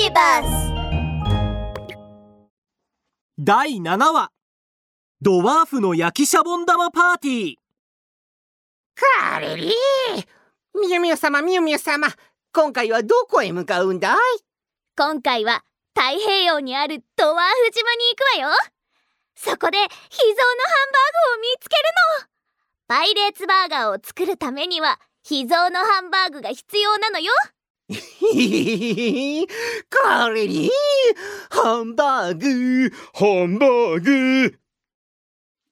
ビバス第7話。ドワーフの焼きシャボン玉パーティー。カレリー。みゆみゆ様みゆみゆ様。今回はどこへ向かうんだい？今回は太平洋にあるドワーフ島に行くわよ。そこで秘蔵のハンバーグを見つけるの。パイレーツバーガーを作るためには秘蔵のハンバーグが必要なのよカレリーハンバーグハンバーグ。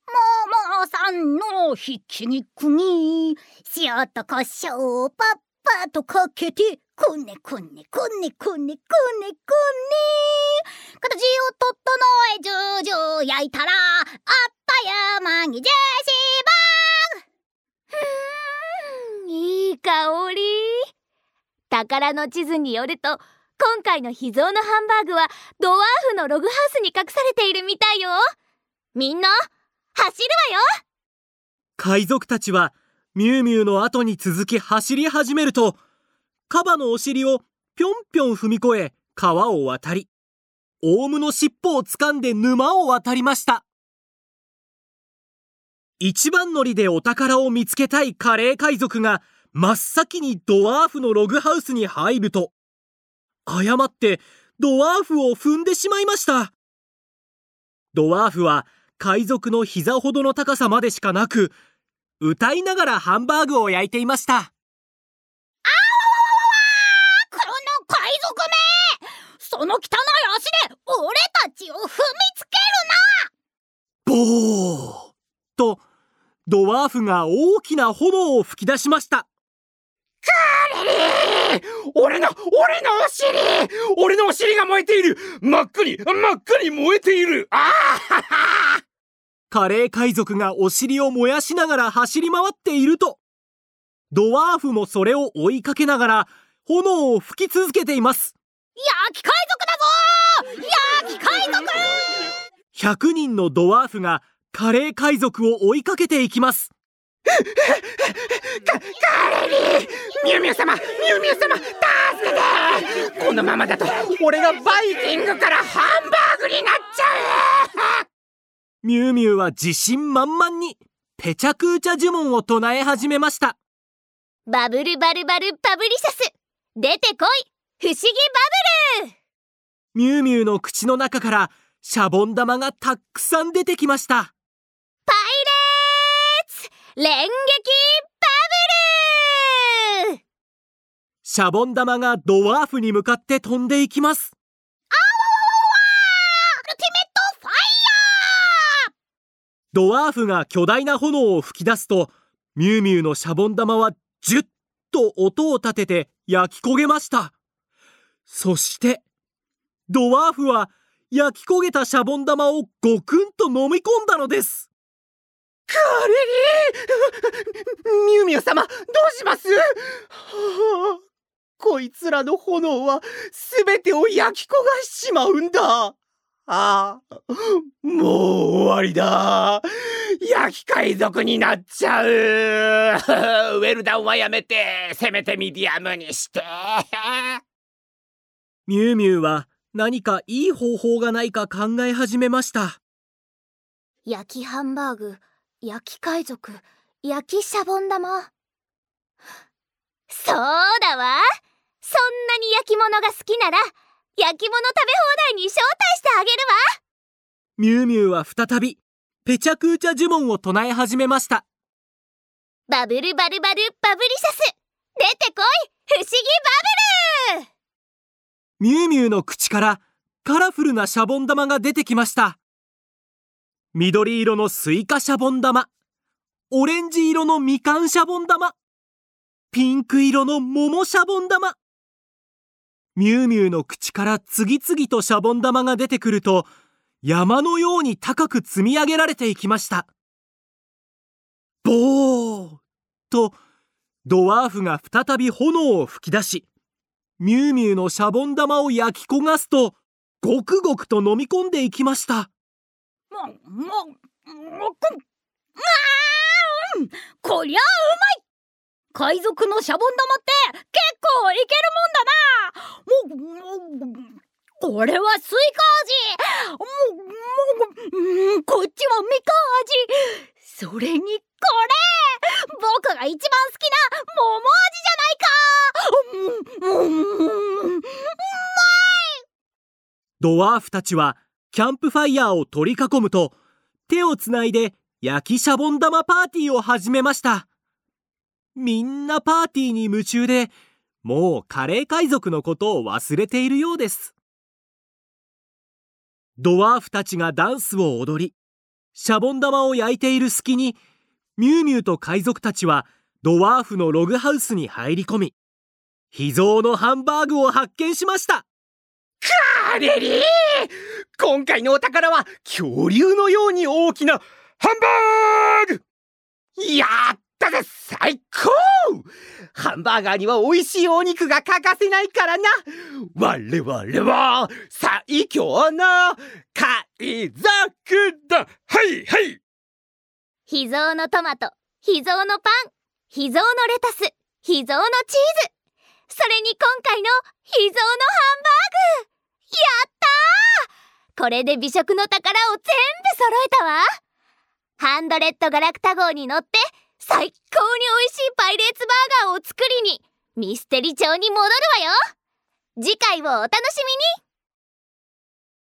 ママさんのひき肉に塩と胡椒をパッパッとかけてこねこねこねこねこねこね。形を整えジュージュー焼いたらあっという間にジェシうーんいい香り宝の地図によると今回の秘蔵のハンバーグはドワーフのログハウスに隠されているみたいよ。みんな走るわよ。海賊たちはミュウミュウの後に続き走り始めるとカバのお尻をぴょんぴょん踏み越え川を渡りオウムの尻尾を掴んで沼を渡りました。一番乗りでお宝を見つけたいカレー海賊が真っ先にドワーフのログハウスに入ると誤ってドワーフを踏んでしまいました。ドワーフは海賊の膝ほどの高さまでしかなく歌いながらハンバーグを焼いていました。この海賊めその汚い足で俺たちを踏みつけるなボーとドワーフが大きな炎を吹き出しましたカレリー。俺の俺のお尻。俺のお尻が燃えている。真っ赤に真っ赤に燃えている。あーははカレー海賊がお尻を燃やしながら走り回っていると。ドワーフもそれを追いかけながら炎を吹き続けています。焼き海賊だぞ焼き海賊100人のドワーフがカレー海賊を追いかけていきますカレリー！ミュウミュウ様ミュウミュウ様助けてこのままだと俺がバイキングからハンバーグになっちゃうミュウミュウは自信満々にペチャクーチャ呪文を唱え始めました。バブルバルバルバブリシャス出てこい！不思議バブルミュウミュウの口の中からシャボン玉がたくさん出てきました連撃バブルシャボン玉がドワーフに向かって飛んでいきます。アルティメットファイヤー。ドワーフが巨大な炎を吹き出すとミュウミュウのシャボン玉はジュッと音を立てて焼き焦げました。そしてドワーフは焼き焦げたシャボン玉をゴクンと飲み込んだのです。カレリーミュウミュウ様どうします？はあこいつらの炎は全てを焼き焦がしちまうんだ。ああもう終わりだ。焼き海賊になっちゃう。ウェルダンはやめてせめてミディアムにして。ミュウミュウは何かいい方法がないか考え始めました。焼きハンバーグ焼き海賊焼きシャボン玉。そうだわ。そんなに焼き物が好きなら焼き物食べ放題に招待してあげるわ。ミュウミュウは再びペチャクーチャ呪文を唱え始めました。バブルバルバルバブリシャス。出てこい。不思議バブルミュウミュウの口からカラフルなシャボン玉が出てきました緑色のスイカシャボン玉。オレンジ色のみかんシャボン玉。ピンク色の桃シャボン玉。ミュウミュウの口から次々とシャボン玉が出てくると山のように高く積み上げられていきました。ボーとドワーフが再び炎を吹き出しミュウミュウのシャボン玉を焼き焦がすとごくごくと飲み込んでいきました。もももうくあーこりゃうまい。海賊のシャボン玉って結構いけるもんだな。もうもこれはスイカ味。もう、もう、こっちはミカン味。それにこれ。僕が一番好きな桃味じゃないか。うん、うん、うん、ドワーフたちはキャンプファイヤーを取り囲むと手をつないで焼きシャボン玉パーティーを始めました。みんなパーティーに夢中でもうカレー海賊のことを忘れているようです。ドワーフたちがダンスを踊りシャボン玉を焼いている隙にミュウミュウと海賊たちはドワーフのログハウスに入り込み秘蔵のハンバーグを発見しました。カレリー！今回のお宝は恐竜のように大きなハンバーグ。やったぜ最高。ハンバーガーには美味しいお肉が欠かせないからな。我々は最強の海賊だ。はいはい。秘蔵のトマト秘蔵のパン秘蔵のレタス秘蔵のチーズ。それに今回の秘蔵のハンバーグ。やったーこれで美食の宝を全部揃えたわ。ハンドレッドガラクタ号に乗って最高に美味しいパイレーツバーガーを作りにミステリ町に戻るわよ。次回をお楽しみに。